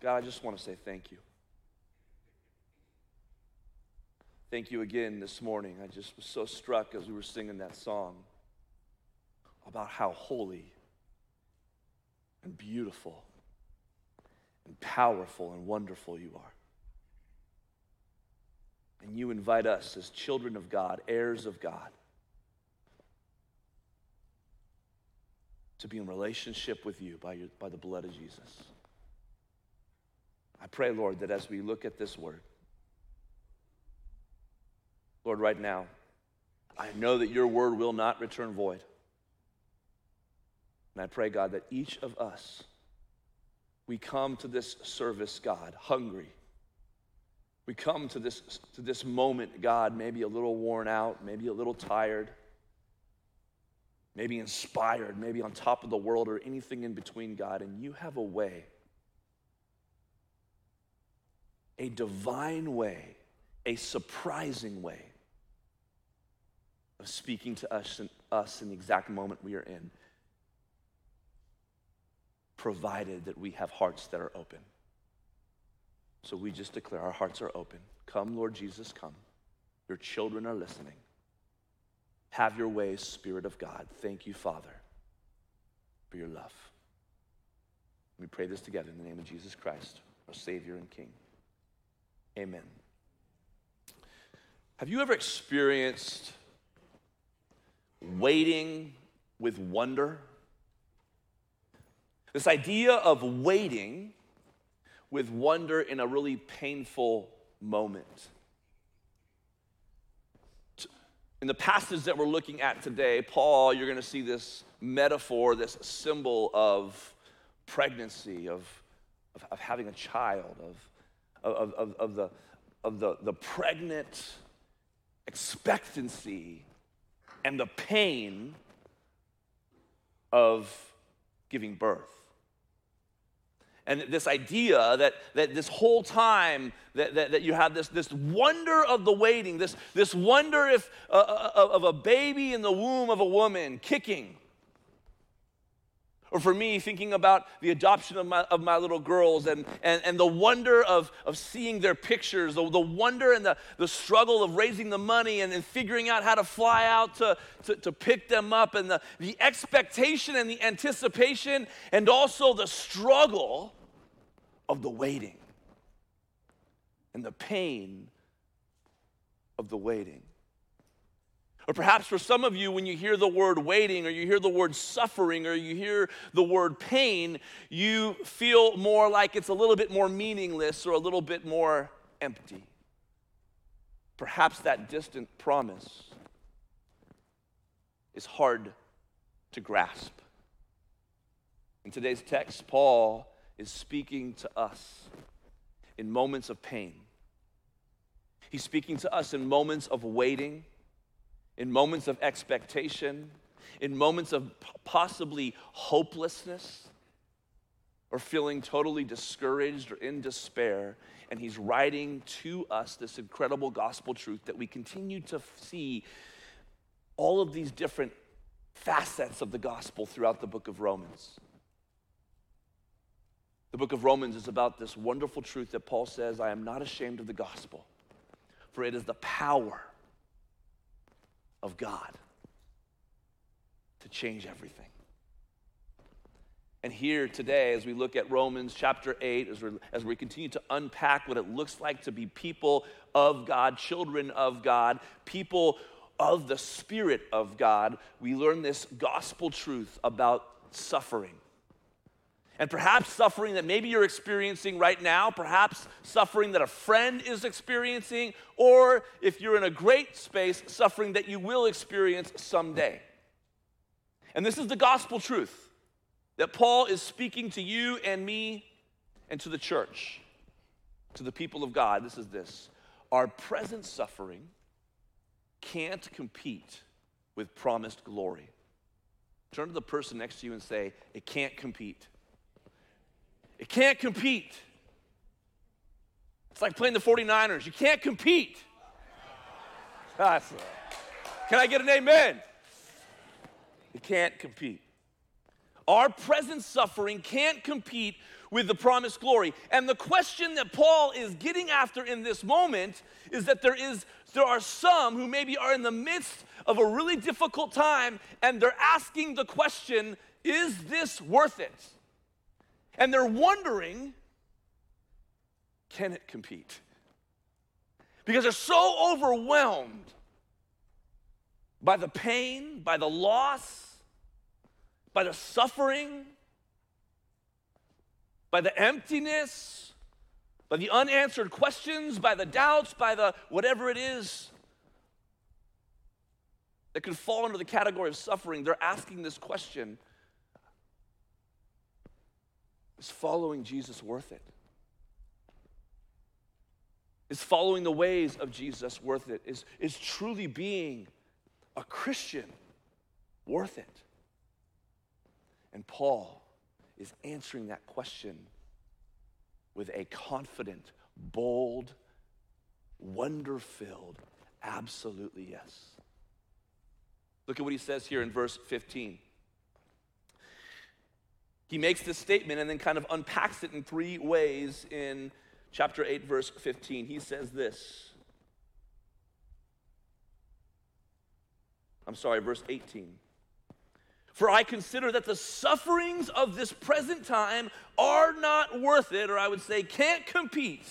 God, I just want to say thank you. Thank you again this morning. I just was so struck as we were singing that song about how holy and beautiful and powerful and wonderful you are. And you invite us as children of God, heirs of God, to be in relationship with you by, your, by the blood of Jesus. I pray, Lord, that as we look at this word, Lord, right now, I know that your word will not return void. And I pray, God, that each of us, we come to this service, God, hungry. We come to this, to this moment, God, maybe a little worn out, maybe a little tired, maybe inspired, maybe on top of the world or anything in between, God. And you have a way, a divine way, a surprising way of speaking to us in, us in the exact moment we are in, provided that we have hearts that are open. So we just declare our hearts are open. Come, Lord Jesus, come. Your children are listening. Have your way, Spirit of God. Thank you, Father, for your love. We pray this together in the name of Jesus Christ, our Savior and King. Amen. Have you ever experienced waiting with wonder. This idea of waiting with wonder in a really painful moment. In the passage that we're looking at today, Paul, you're going to see this metaphor, this symbol of pregnancy, of, of, of having a child, of, of, of, of, the, of the, the pregnant expectancy and the pain of giving birth. And this idea that, that this whole time that, that, that you have this, this wonder of the waiting, this, this wonder if, uh, uh of a baby in the womb of a woman kicking, or for me, thinking about the adoption of my, of my little girls and, and, and the wonder of, of seeing their pictures, the, the wonder and the, the struggle of raising the money and, and figuring out how to fly out to, to, to pick them up, and the, the expectation and the anticipation, and also the struggle of the waiting and the pain of the waiting. Or perhaps for some of you, when you hear the word waiting, or you hear the word suffering, or you hear the word pain, you feel more like it's a little bit more meaningless or a little bit more empty. Perhaps that distant promise is hard to grasp. In today's text, Paul is speaking to us in moments of pain. He's speaking to us in moments of waiting in moments of expectation, in moments of possibly hopelessness or feeling totally discouraged or in despair. And he's writing to us this incredible gospel truth that we continue to see all of these different facets of the gospel throughout the book of Romans. The book of Romans is about this wonderful truth that Paul says, I am not ashamed of the gospel, for it is the power of God to change everything. And here today, as we look at Romans chapter 8, as, as we continue to unpack what it looks like to be people of God, children of God, people of the Spirit of God, we learn this gospel truth about suffering and perhaps suffering that maybe you're experiencing right now, perhaps suffering that a friend is experiencing, or if you're in a great space, suffering that you will experience someday. And this is the gospel truth that Paul is speaking to you and me and to the church, to the people of God. This is this our present suffering can't compete with promised glory. Turn to the person next to you and say, It can't compete. It can't compete. It's like playing the 49ers. You can't compete. Ah, can I get an amen? It can't compete. Our present suffering can't compete with the promised glory. And the question that Paul is getting after in this moment is that there is there are some who maybe are in the midst of a really difficult time and they're asking the question, is this worth it? And they're wondering, can it compete? Because they're so overwhelmed by the pain, by the loss, by the suffering, by the emptiness, by the unanswered questions, by the doubts, by the whatever it is that could fall under the category of suffering, they're asking this question Is following Jesus worth it? Is following the ways of Jesus worth it? Is, is truly being a Christian worth it? And Paul is answering that question with a confident, bold, wonder filled, absolutely yes. Look at what he says here in verse 15. He makes this statement and then kind of unpacks it in three ways in chapter 8, verse 15. He says this. I'm sorry, verse 18. For I consider that the sufferings of this present time are not worth it, or I would say can't compete,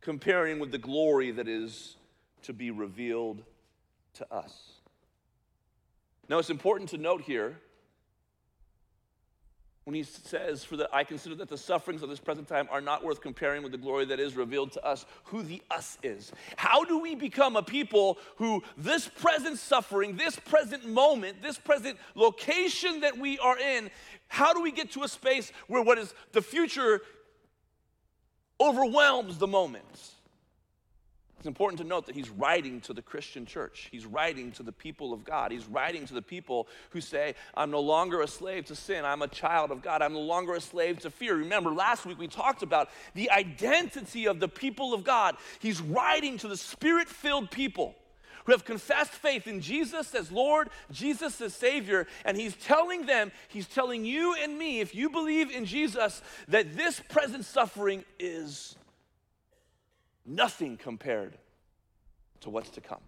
comparing with the glory that is to be revealed to us. Now, it's important to note here when he says, For that I consider that the sufferings of this present time are not worth comparing with the glory that is revealed to us, who the us is. How do we become a people who this present suffering, this present moment, this present location that we are in, how do we get to a space where what is the future overwhelms the moment? It's important to note that he's writing to the Christian church. He's writing to the people of God. He's writing to the people who say, I'm no longer a slave to sin. I'm a child of God. I'm no longer a slave to fear. Remember, last week we talked about the identity of the people of God. He's writing to the spirit filled people who have confessed faith in Jesus as Lord, Jesus as Savior, and He's telling them, He's telling you and me, if you believe in Jesus, that this present suffering is Nothing compared to what's to come.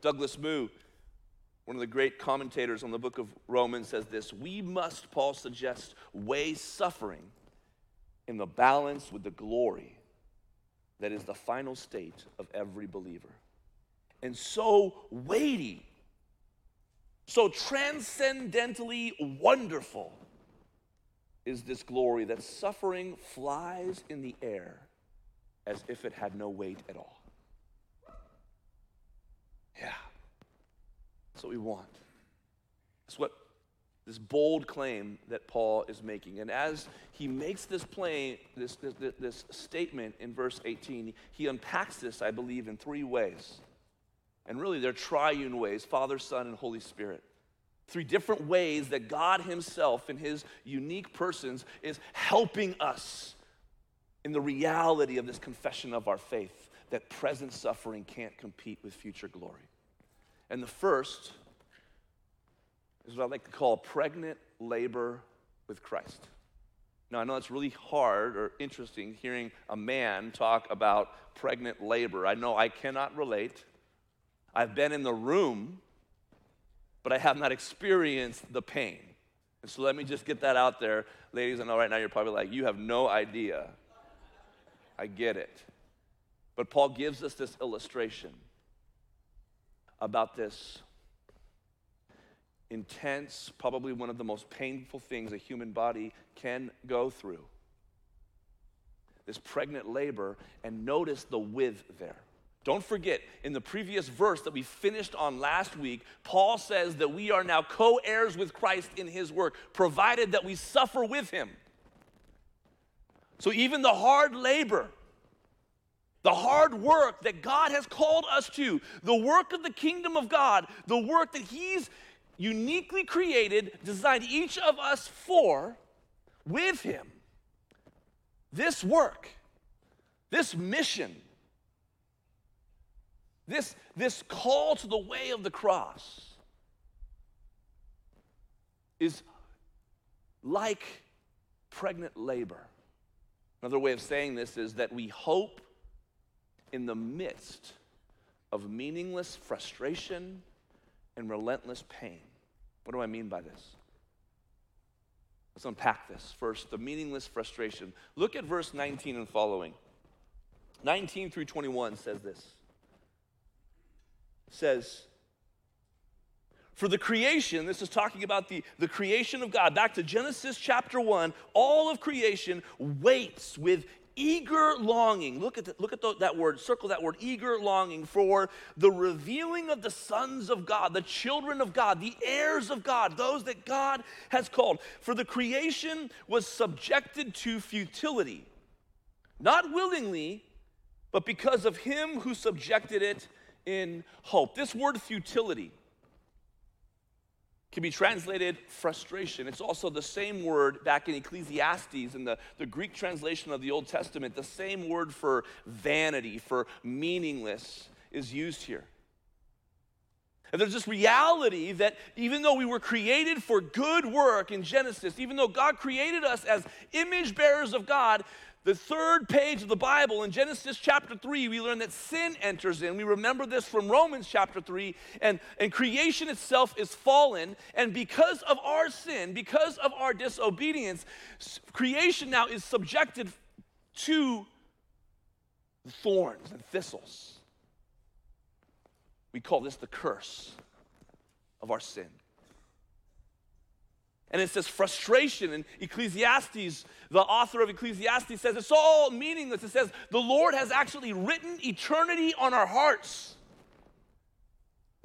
Douglas Moo, one of the great commentators on the book of Romans, says this We must, Paul suggests, weigh suffering in the balance with the glory that is the final state of every believer. And so weighty, so transcendently wonderful is this glory that suffering flies in the air as if it had no weight at all. Yeah. That's what we want. That's what this bold claim that Paul is making. And as he makes this, play, this, this, this statement in verse 18, he unpacks this, I believe, in three ways. And really, they're triune ways Father, Son, and Holy Spirit. Three different ways that God Himself, in His unique persons, is helping us in the reality of this confession of our faith that present suffering can't compete with future glory. And the first is what I like to call pregnant labor with Christ. Now, I know it's really hard or interesting hearing a man talk about pregnant labor. I know I cannot relate. I've been in the room but I have not experienced the pain. And so let me just get that out there. Ladies, I know right now you're probably like, you have no idea. I get it. But Paul gives us this illustration about this intense, probably one of the most painful things a human body can go through. This pregnant labor, and notice the with there. Don't forget, in the previous verse that we finished on last week, Paul says that we are now co heirs with Christ in his work, provided that we suffer with him. So even the hard labor, the hard work that God has called us to, the work of the kingdom of God, the work that he's uniquely created, designed each of us for, with him, this work, this mission, this, this call to the way of the cross is like pregnant labor. Another way of saying this is that we hope in the midst of meaningless frustration and relentless pain. What do I mean by this? Let's unpack this. First, the meaningless frustration. Look at verse 19 and following. 19 through 21 says this. Says, for the creation, this is talking about the, the creation of God. Back to Genesis chapter 1, all of creation waits with eager longing. Look at, the, look at the, that word, circle that word, eager longing for the revealing of the sons of God, the children of God, the heirs of God, those that God has called. For the creation was subjected to futility, not willingly, but because of him who subjected it in hope. This word futility can be translated frustration. It's also the same word back in Ecclesiastes in the, the Greek translation of the Old Testament. The same word for vanity, for meaningless, is used here. And there's this reality that even though we were created for good work in Genesis, even though God created us as image bearers of God, the third page of the Bible in Genesis chapter 3, we learn that sin enters in. We remember this from Romans chapter 3, and, and creation itself is fallen. And because of our sin, because of our disobedience, creation now is subjected to thorns and thistles. We call this the curse of our sin. And it says frustration. And Ecclesiastes, the author of Ecclesiastes says it's all meaningless. It says the Lord has actually written eternity on our hearts.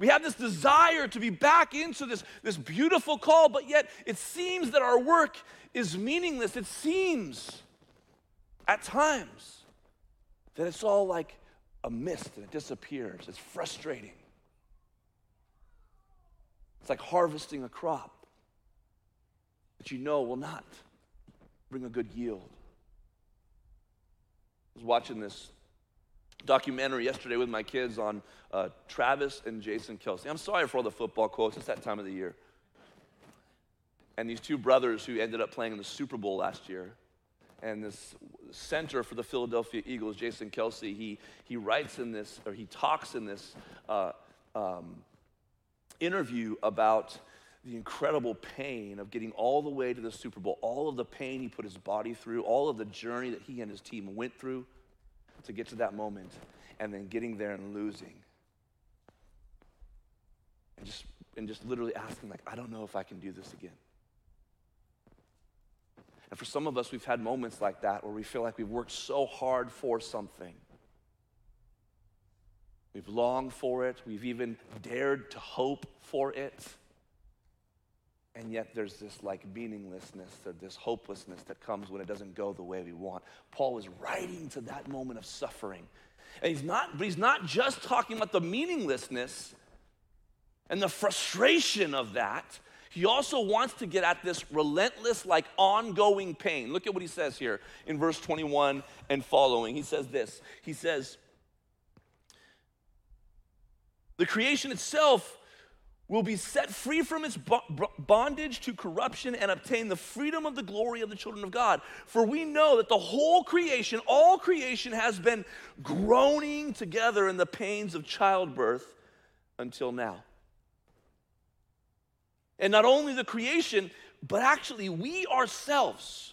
We have this desire to be back into this, this beautiful call, but yet it seems that our work is meaningless. It seems at times that it's all like a mist and it disappears. It's frustrating. It's like harvesting a crop that you know will not bring a good yield. I was watching this documentary yesterday with my kids on uh, Travis and Jason Kelce. I'm sorry for all the football quotes, it's that time of the year. And these two brothers who ended up playing in the Super Bowl last year. And this center for the Philadelphia Eagles, Jason Kelce, he, he writes in this, or he talks in this uh, um, interview about the incredible pain of getting all the way to the Super Bowl, all of the pain he put his body through, all of the journey that he and his team went through to get to that moment, and then getting there and losing. And just, and just literally asking, like, I don't know if I can do this again. And for some of us, we've had moments like that where we feel like we've worked so hard for something. We've longed for it. We've even dared to hope for it. And yet there's this like meaninglessness or this hopelessness that comes when it doesn't go the way we want. Paul is writing to that moment of suffering. And he's not, but he's not just talking about the meaninglessness and the frustration of that. He also wants to get at this relentless, like ongoing pain. Look at what he says here in verse 21 and following. He says this He says, The creation itself will be set free from its bondage to corruption and obtain the freedom of the glory of the children of God. For we know that the whole creation, all creation, has been groaning together in the pains of childbirth until now. And not only the creation, but actually we ourselves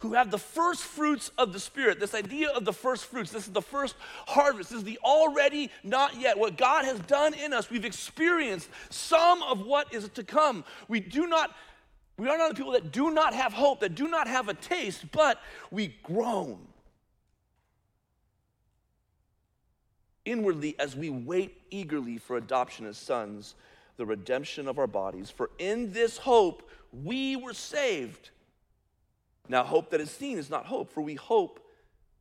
who have the first fruits of the Spirit. This idea of the first fruits, this is the first harvest, this is the already not yet. What God has done in us, we've experienced some of what is to come. We do not. We are not the people that do not have hope, that do not have a taste, but we groan inwardly as we wait eagerly for adoption as sons, the redemption of our bodies. For in this hope we were saved. Now, hope that is seen is not hope, for we hope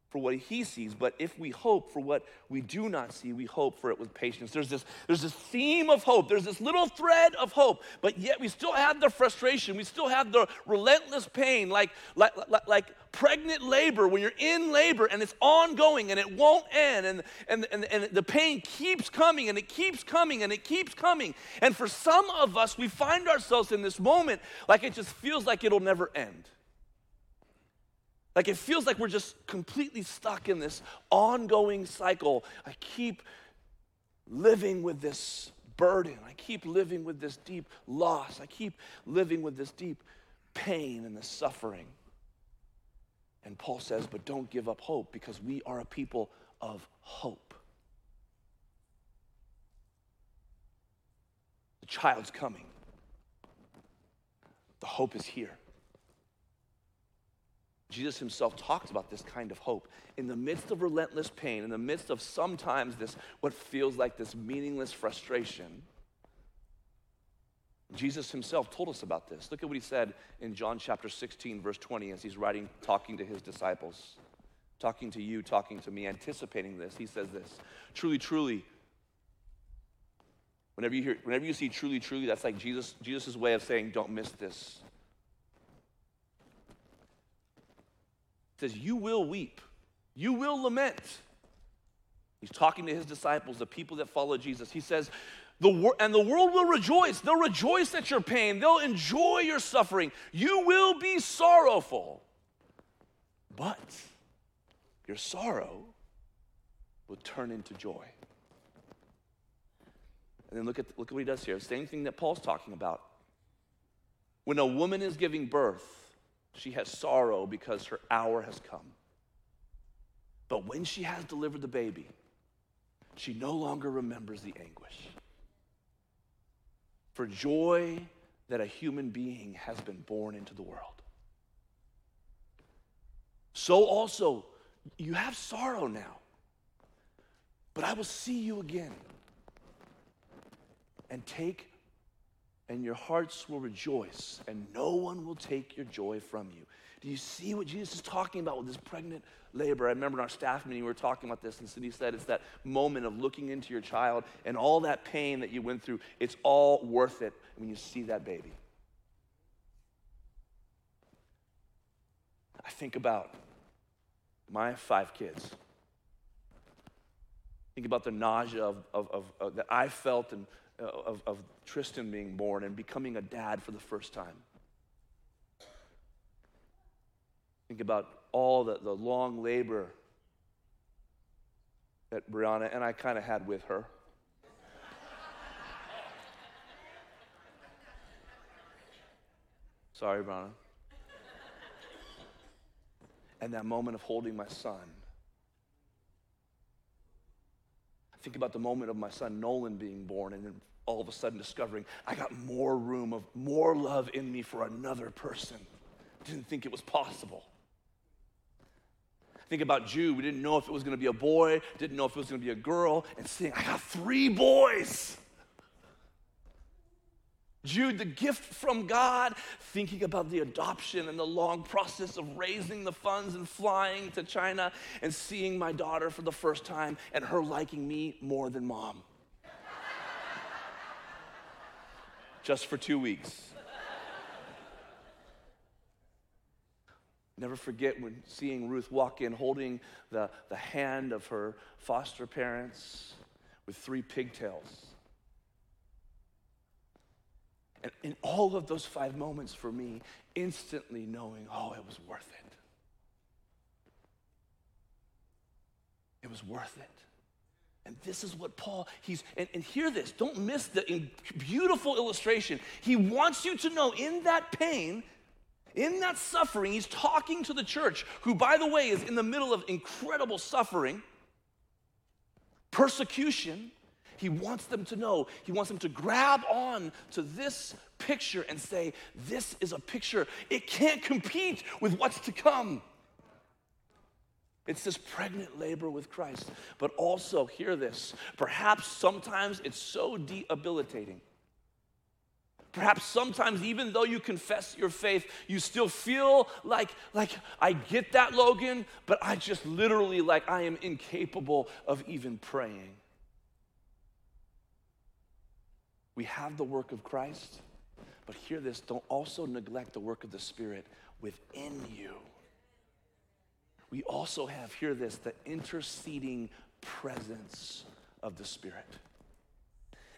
for what he sees, but if we hope for what we do not see, we hope for it with patience. There's this, there's this theme of hope. There's this little thread of hope, but yet we still have the frustration. We still have the relentless pain, like, like, like, like pregnant labor when you're in labor and it's ongoing and it won't end. And, and, and, and the pain keeps coming and it keeps coming and it keeps coming. And for some of us, we find ourselves in this moment like it just feels like it'll never end. Like it feels like we're just completely stuck in this ongoing cycle. I keep living with this burden. I keep living with this deep loss. I keep living with this deep pain and this suffering. And Paul says, but don't give up hope because we are a people of hope. The child's coming, the hope is here. Jesus himself talks about this kind of hope. In the midst of relentless pain, in the midst of sometimes this, what feels like this meaningless frustration, Jesus himself told us about this. Look at what he said in John chapter 16, verse 20, as he's writing, talking to his disciples, talking to you, talking to me, anticipating this. He says this Truly, truly, whenever you hear, whenever you see truly, truly, that's like Jesus, Jesus' way of saying, don't miss this. Says, You will weep, you will lament. He's talking to his disciples, the people that follow Jesus. He says, the wor- and the world will rejoice. They'll rejoice at your pain. They'll enjoy your suffering. You will be sorrowful. But your sorrow will turn into joy. And then look at, look at what he does here. Same thing that Paul's talking about. When a woman is giving birth, she has sorrow because her hour has come. But when she has delivered the baby, she no longer remembers the anguish. For joy that a human being has been born into the world. So also, you have sorrow now, but I will see you again and take and your hearts will rejoice, and no one will take your joy from you. Do you see what Jesus is talking about with this pregnant labor? I remember in our staff meeting, we were talking about this, and Cindy said it's that moment of looking into your child and all that pain that you went through, it's all worth it when you see that baby. I think about my five kids. Think about the nausea of, of, of, of that I felt and Uh, of, of Tristan being born and becoming a dad for the first time. Think about all the, the long labor that Brianna and I kind of had with her. Sorry, Brianna. And that moment of holding my son. Think about the moment of my son Nolan being born and then all of a sudden discovering I got more room of more love in me for another person. Didn't think it was possible. Think about Jude. We didn't know if it was going to be a boy, didn't know if it was going to be a girl, and seeing I got three boys. Jude, the gift from God, thinking about the adoption and the long process of raising the funds and flying to China and seeing my daughter for the first time and her liking me more than mom. Just for two weeks. Never forget when seeing Ruth walk in holding the, the hand of her foster parents with three pigtails. And in all of those five moments for me, instantly knowing, oh, it was worth it. It was worth it. And this is what Paul, he's, and, and hear this, don't miss the beautiful illustration. He wants you to know in that pain, in that suffering, he's talking to the church, who, by the way, is in the middle of incredible suffering, persecution, he wants them to know, he wants them to grab on to this picture and say, This is a picture. It can't compete with what's to come. It's this pregnant labor with Christ. But also, hear this perhaps sometimes it's so debilitating Perhaps sometimes, even though you confess your faith, you still feel like, like, I get that, Logan, but I just literally, like, I am incapable of even praying. We have the work of Christ, but hear this don't also neglect the work of the Spirit within you. We also have, hear this, the interceding presence of the Spirit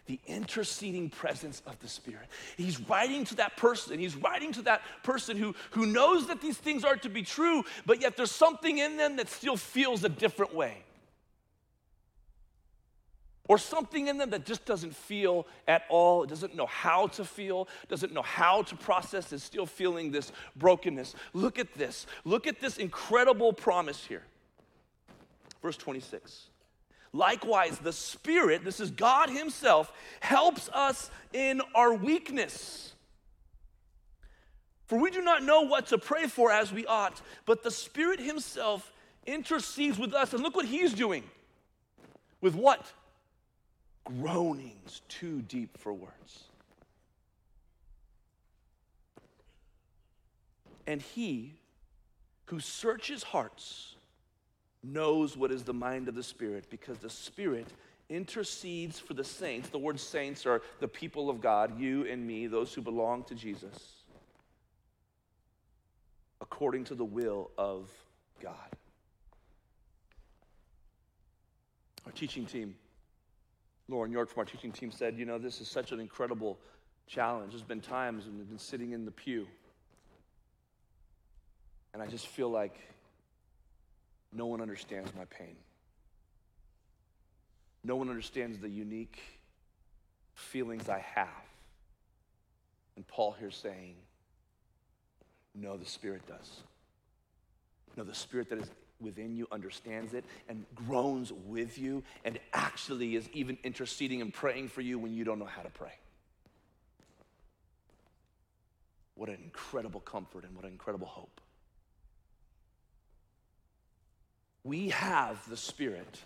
the interceding presence of the Spirit. He's writing to that person. He's writing to that person who, who knows that these things are to be true, but yet there's something in them that still feels a different way. Or something in them that just doesn't feel at all, doesn't know how to feel, doesn't know how to process, is still feeling this brokenness. Look at this. Look at this incredible promise here. Verse 26. Likewise, the Spirit, this is God Himself, helps us in our weakness. For we do not know what to pray for as we ought, but the Spirit Himself intercedes with us. And look what He's doing. With what? Groanings too deep for words. And He who searches hearts knows what is the mind of the Spirit because the Spirit intercedes for the saints. The word saints are the people of God, you and me, those who belong to Jesus, according to the will of God. Our teaching team, Lauren York from our teaching team said, You know, this is such an incredible challenge. There's been times when we've been sitting in the pew, and I just feel like no one understands my pain. No one understands the unique feelings I have. And Paul here saying, No, the Spirit does. No, the Spirit that is within you understands it and groans with you and actually is even interceding and praying for you when you don't know how to pray. What an incredible comfort and what an incredible hope. we have the Spirit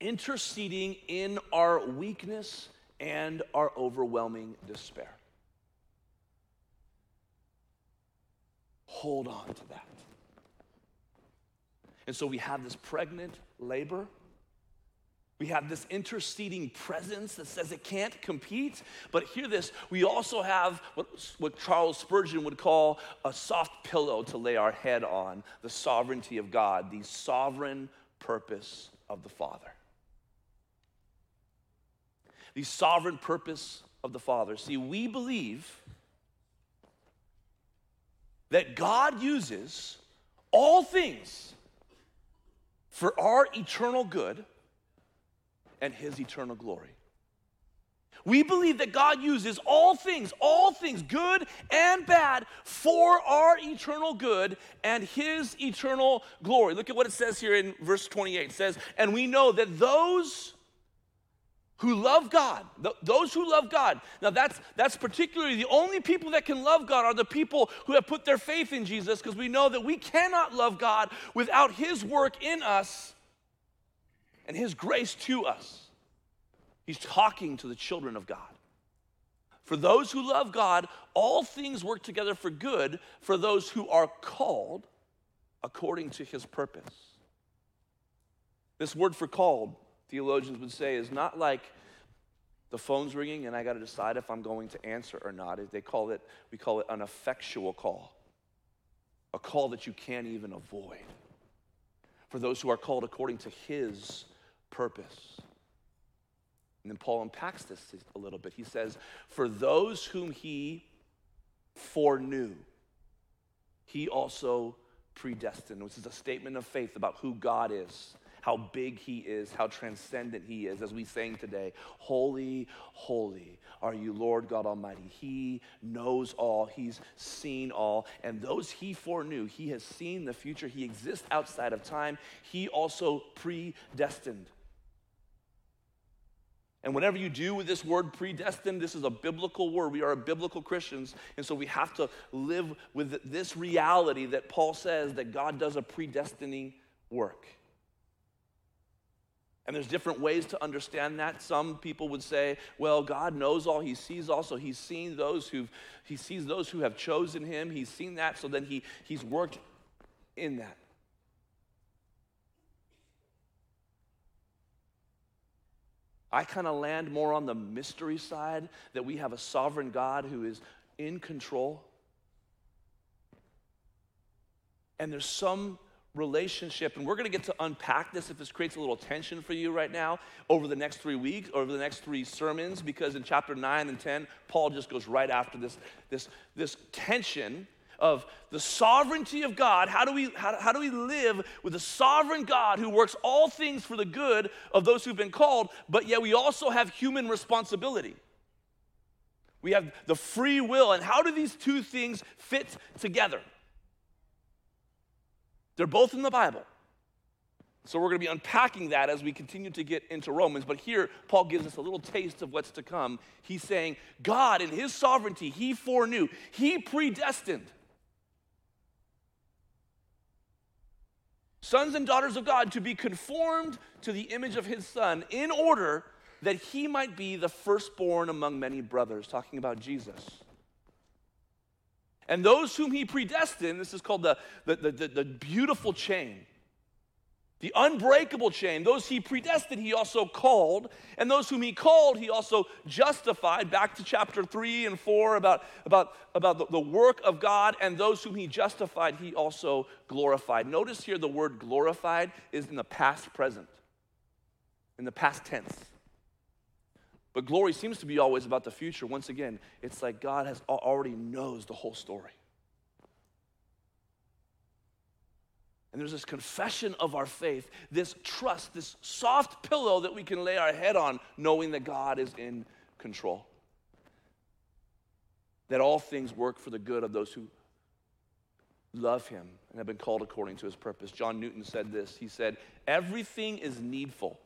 interceding in our weakness and our overwhelming despair. Hold on to that. And so we have this pregnant labor we have this interceding presence that says it can't compete. But hear this we also have what, what Charles Spurgeon would call a soft pillow to lay our head on the sovereignty of God, the sovereign purpose of the Father. The sovereign purpose of the Father. See, we believe that God uses all things for our eternal good and his eternal glory. We believe that God uses all things, all things, good and bad, for our eternal good and His eternal glory. Look at what it says here in verse 28. It says, And we know that those who love God, th- those who love God, now that's, that's particularly the only people that can love God are the people who have put their faith in Jesus, because we know that we cannot love God without His work in us and His grace to us. He's talking to the children of God. For those who love God, all things work together for good for those who are called according to His purpose. This word for called, theologians would say, is not like the phone's ringing and I got to decide if I'm going to answer or not. They call it, we call it an effectual call, a call that you can't even avoid. For those who are called according to His purpose. And then Paul unpacks this a little bit. He says, For those whom he foreknew, he also predestined, which is a statement of faith about who God is, how big he is, how transcendent he is. As we sang today, Holy, holy are you, Lord God Almighty. He knows all, he's seen all, and those he foreknew, he has seen the future, he exists outside of time, he also predestined. And whatever you do with this word predestined, this is a biblical word. We are biblical Christians. And so we have to live with this reality that Paul says that God does a predestining work. And there's different ways to understand that. Some people would say, well, God knows all, he sees all, so he's seen those who've he sees those who have chosen him. He's seen that, so then he, he's worked in that. I kind of land more on the mystery side that we have a sovereign God who is in control. And there's some relationship, and we're going to get to unpack this if this creates a little tension for you right now over the next three weeks, over the next three sermons, because in chapter 9 and 10, Paul just goes right after this, this, this tension of the sovereignty of God. How do, we, how, how do we live with a sovereign God who works all things for the good of those who've been called, but yet we also have human responsibility? We have the free will, and how do these two things fit together? They're both in the Bible. So we're going to be unpacking that as we continue to get into Romans. But here, Paul gives us a little taste of what's to come. He's saying, God, in his sovereignty, he foreknew, he predestined sons and daughters of God to be conformed to the image of his son in order that he might be the firstborn among many brothers, talking about Jesus. And those whom he predestined, this is called the, the, the, the, beautiful chain. The unbreakable chain, those he predestined, he also called. And those whom he called, he also justified. Back to chapter 3 and 4 about, about, about the, the work of God. And those whom he justified, he also glorified. Notice here the word glorified is in the past present, in the past tense. But glory seems to be always about the future. Once again, it's like God has already knows the whole story. And there's this confession of our faith, this trust, this soft pillow that we can lay our head on, knowing that God is in control. That all things work for the good of those who love him and have been called according to his purpose. John Newton said this He said, Everything is needful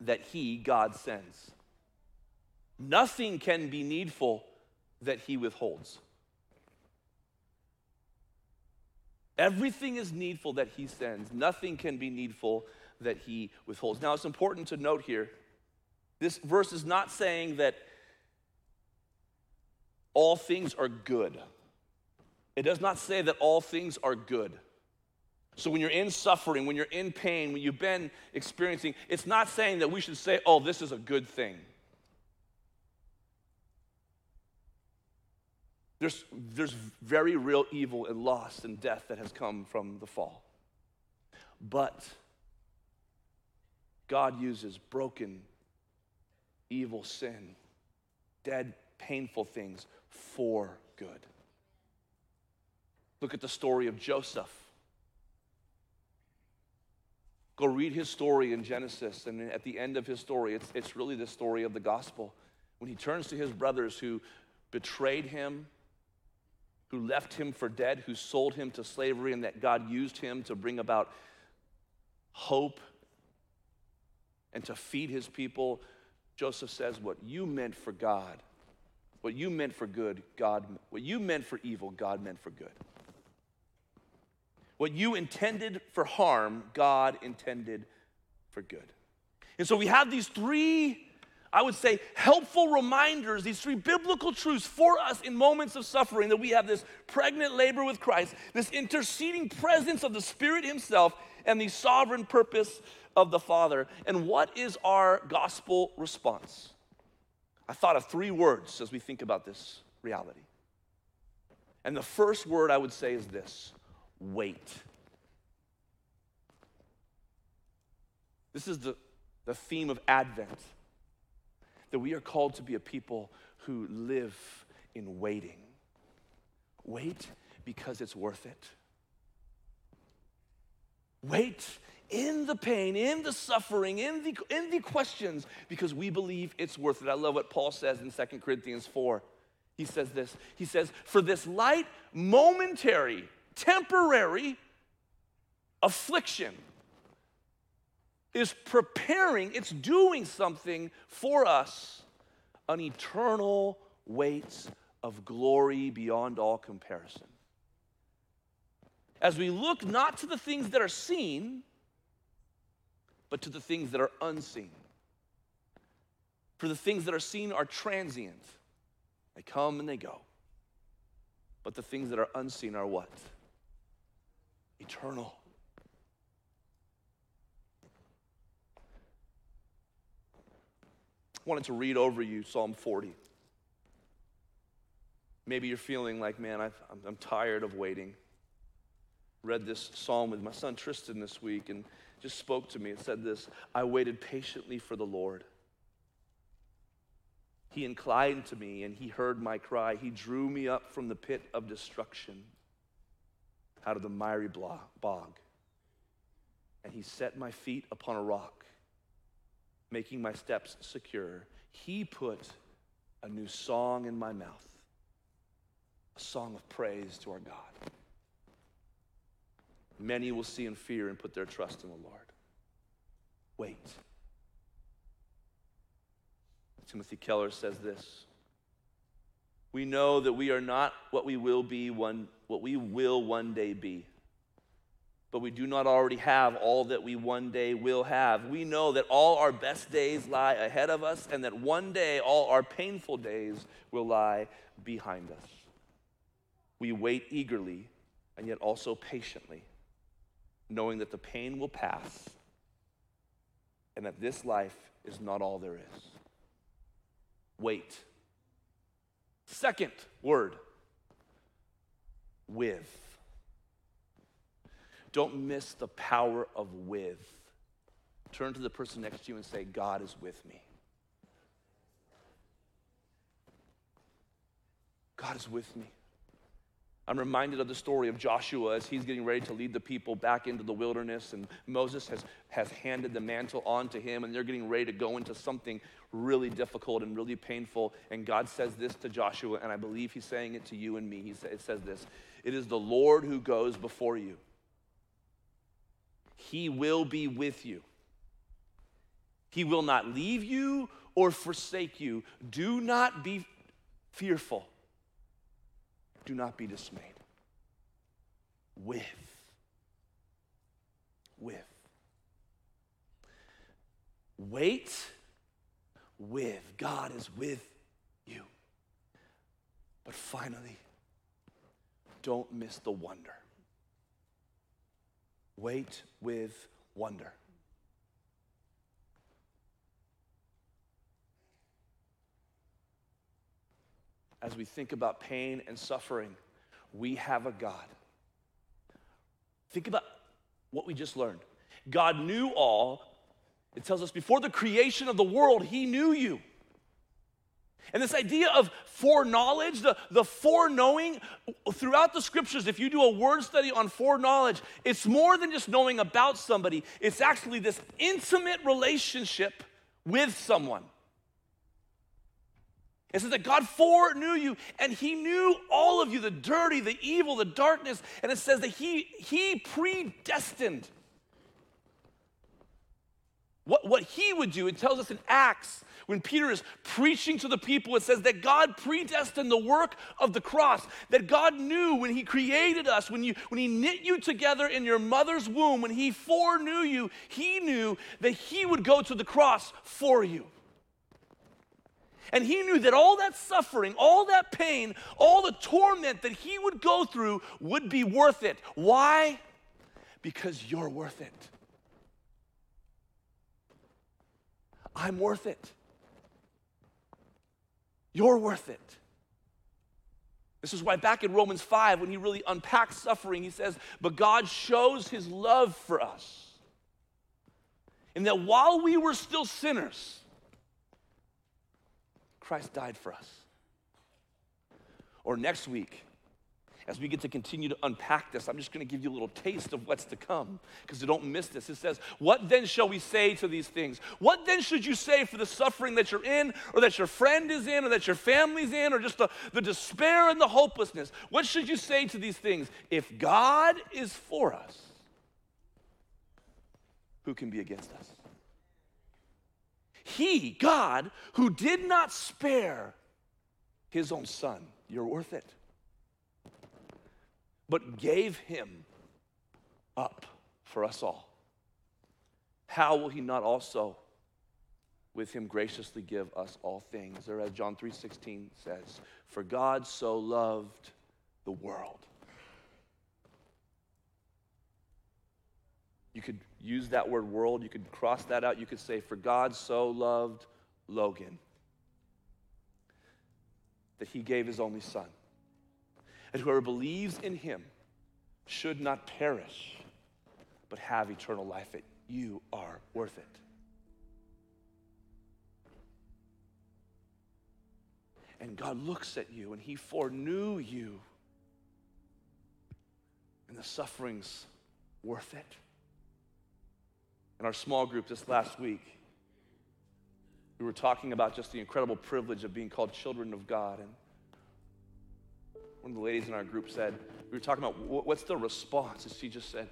that he, God, sends. Nothing can be needful that he withholds. Everything is needful that he sends. Nothing can be needful that he withholds. Now, it's important to note here this verse is not saying that all things are good. It does not say that all things are good. So when you're in suffering, when you're in pain, when you've been experiencing, it's not saying that we should say, oh, this is a good thing. There's, there's very real evil and loss and death that has come from the fall. But God uses broken, evil sin, dead, painful things for good. Look at the story of Joseph. Go read his story in Genesis, and at the end of his story, it's, it's really the story of the gospel. When he turns to his brothers who betrayed him, who left him for dead, who sold him to slavery, and that God used him to bring about hope and to feed his people. Joseph says, What you meant for God, what you meant for good, God, what you meant for evil, God meant for good. What you intended for harm, God intended for good. And so we have these three I would say, helpful reminders, these three biblical truths for us in moments of suffering that we have this pregnant labor with Christ, this interceding presence of the Spirit Himself, and the sovereign purpose of the Father. And what is our gospel response? I thought of three words as we think about this reality. And the first word I would say is this wait. This is the, the theme of Advent that we are called to be a people who live in waiting. Wait because it's worth it. Wait in the pain, in the suffering, in the, in the questions, because we believe it's worth it. I love what Paul says in 2 Corinthians 4. He says this He says, For this light, momentary, temporary affliction is preparing, it's doing something for us an eternal weight of glory beyond all comparison. As we look not to the things that are seen, but to the things that are unseen. For the things that are seen are transient, they come and they go. But the things that are unseen are what? Eternal. I wanted to read over you Psalm 40. Maybe you're feeling like, man, i am tired of waiting. Read this psalm with my son Tristan this week and just spoke to me. It said this I waited patiently for the Lord. He inclined to me and he heard my cry. He drew me up from the pit of destruction, out of the miry bog. And he set my feet upon a rock, making my steps secure. He put a new song in my mouth, a song of praise to our God. Many will see and fear and put their trust in the Lord. Wait. Timothy Keller says this. We know that we are not what we will be one what we will one day be. But we do not already have all that we one day will have. We know that all our best days lie ahead of us and that one day all our painful days will lie behind us. We wait eagerly and yet also patiently, knowing that the pain will pass and that this life is not all there is wait. Second word, with. Don't miss the power of with. Turn to the person next to you and say, God is with me. God is with me. I'm reminded of the story of Joshua as he's getting ready to lead the people back into the wilderness, and Moses has, has handed the mantle on to him, and they're getting ready to go into something really difficult and really painful. And God says this to Joshua, and I believe he's saying it to you and me. He sa- it says this It is the Lord who goes before you, He will be with you. He will not leave you or forsake you. Do not be fearful. Do not be dismayed. With. With. Wait with. God is with you. But finally, don't miss the wonder. Wait with wonder. As we think about pain and suffering, we have a God. Think about what we just learned. God knew all, it tells us before the creation of the world, He knew you. And this idea of foreknowledge, the, the foreknowing, throughout the scriptures, if you do a word study on foreknowledge, it's more than just knowing about somebody, it's actually this intimate relationship with someone. It says that God foreknew you and He knew all of you the dirty, the evil, the darkness. And it says that He, he predestined what, what he would do, it tells us in Acts, when Peter is preaching to the people, it says that God predestined the work of the cross, that God knew when he created us, when, you, when he knit you together in your mother's womb, when he foreknew you, he knew that he would go to the cross for you. And he knew that all that suffering, all that pain, all the torment that he would go through would be worth it. Why? Because you're worth it. I'm worth it. You're worth it. This is why back in Romans 5, when he really unpacks suffering, he says, But God shows his love for us. In that while we were still sinners, Christ died for us. Or next week, as we get to continue to unpack this, I'm just going to give you a little taste of what's to come because you don't miss this. It says, What then shall we say to these things? What then should you say for the suffering that you're in, or that your friend is in, or that your family's in, or just the, the despair and the hopelessness? What should you say to these things? If God is for us, who can be against us? He, God, who did not spare his own son, you're worth it but gave him up for us all. how will he not also with him graciously give us all things? Or as John 3:16 says, for God so loved the world. You could use that word world, you could cross that out, you could say, For God so loved Logan that he gave his only son. And whoever believes in him should not perish, but have eternal life. It you are worth it. And God looks at you and he foreknew you. And the suffering's worth it. In our small group this last week, we were talking about just the incredible privilege of being called children of God. And one of the ladies in our group said, we were talking about what's the response? And she just said,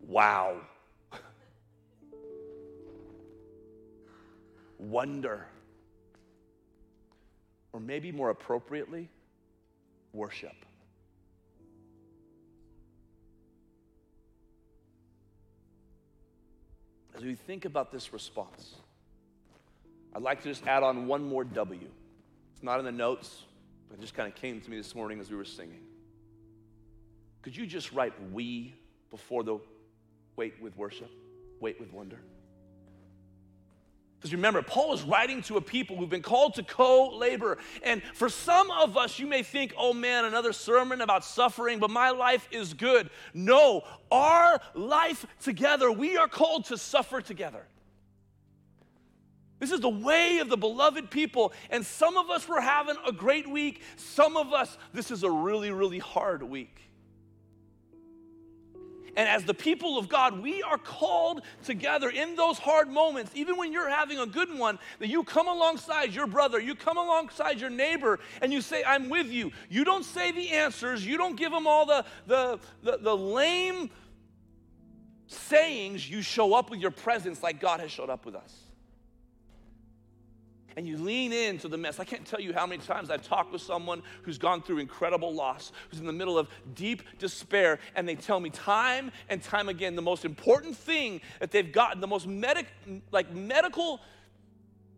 wow. Wonder. Or maybe more appropriately, worship. As we think about this response, I'd like to just add on one more W. It's not in the notes, it just kind of came to me this morning as we were singing. Could you just write we before the wait with worship, wait with wonder? Because remember, Paul is writing to a people who've been called to co labor. And for some of us, you may think, oh man, another sermon about suffering, but my life is good. No, our life together, we are called to suffer together. This is the way of the beloved people. And some of us were having a great week. Some of us, this is a really, really hard week. And as the people of God, we are called together in those hard moments, even when you're having a good one, that you come alongside your brother, you come alongside your neighbor, and you say, I'm with you. You don't say the answers, you don't give them all the, the, the, the lame sayings, you show up with your presence like God has showed up with us and you lean into the mess. I can't tell you how many times I've talked with someone who's gone through incredible loss, who's in the middle of deep despair, and they tell me time and time again the most important thing that they've gotten, the most medic, like medical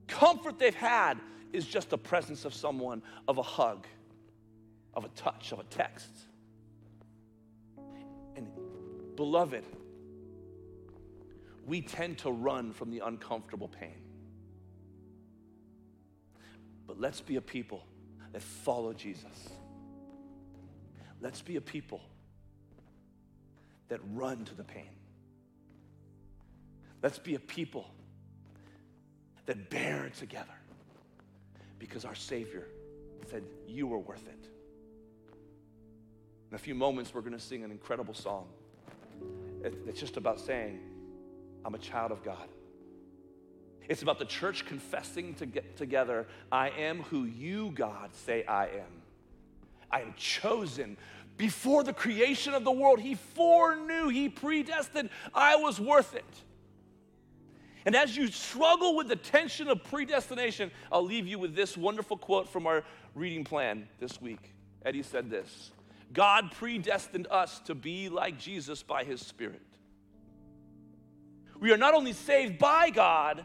comfort they've had is just the presence of someone, of a hug, of a touch, of a text. And beloved, we tend to run from the uncomfortable pain. But let's be a people that follow Jesus. Let's be a people that run to the pain. Let's be a people that bear it together because our Savior said, You are worth it. In a few moments, we're going to sing an incredible song. It's just about saying, I'm a child of God. It's about the church confessing to get together, I am who you, God, say I am. I am chosen. Before the creation of the world, He foreknew, He predestined, I was worth it. And as you struggle with the tension of predestination, I'll leave you with this wonderful quote from our reading plan this week. Eddie said this God predestined us to be like Jesus by His Spirit. We are not only saved by God,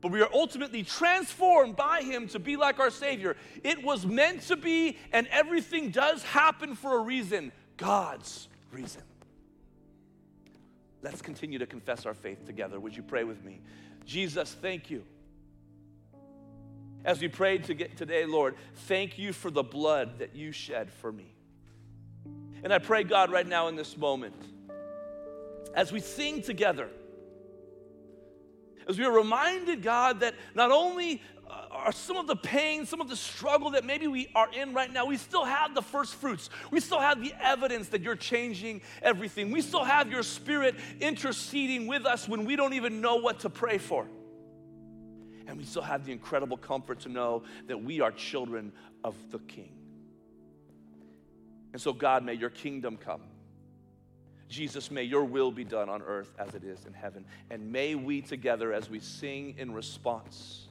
but we are ultimately transformed by Him to be like our Savior. It was meant to be, and everything does happen for a reason God's reason. Let's continue to confess our faith together. Would you pray with me? Jesus, thank you. As we prayed to get today, Lord, thank you for the blood that you shed for me. And I pray, God, right now in this moment, as we sing together, as we are reminded, God, that not only uh, are some of the pain, some of the struggle that maybe we are in right now, we still have the first fruits. We still have the evidence that you're changing everything. We still have your spirit interceding with us when we don't even know what to pray for. And we still have the incredible comfort to know that we are children of the King. And so, God, may your kingdom come. Jesus, may your will be done on earth as it is in heaven. And may we together, as we sing in response,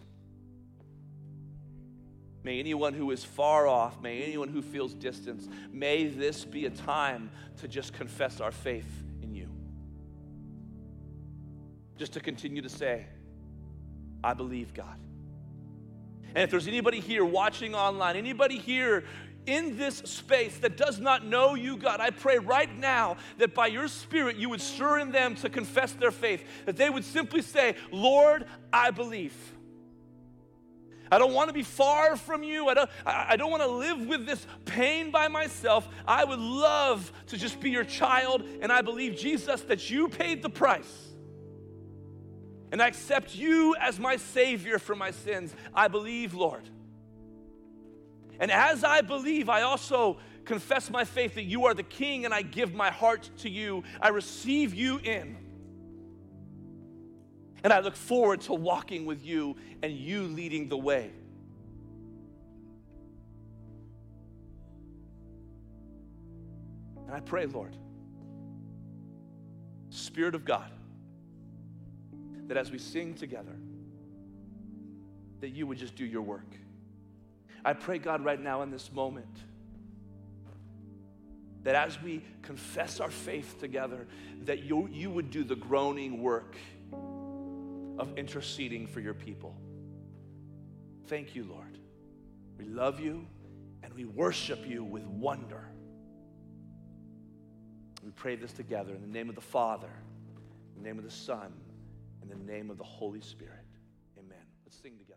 may anyone who is far off, may anyone who feels distance, may this be a time to just confess our faith in you. just to continue to say, I believe God. And if there's anybody here watching online, anybody here in this space that does not know you, God, I pray right now that by your Spirit you would stir in them to confess their faith, that they would simply say, Lord, I believe. I don't want to be far from you. I don't, I don't want to live with this pain by myself. I would love to just be your child, and I believe, Jesus, that you paid the price. And I accept you as my Savior for my sins. I believe, Lord. And as I believe, I also confess my faith that you are the King, and I give my heart to you. I receive you in. And I look forward to walking with you and you leading the way. And I pray, Lord, Spirit of God, that as we sing together, that you would just do your work. I pray, God, right now in this moment, that as we confess our faith together, that you, you would do the groaning work of interceding for your people. Thank you, Lord. We love you and we worship you with wonder. We pray this together in the name of the Father, in the name of the Son, in the name of the Holy Spirit. Amen. Let's sing together.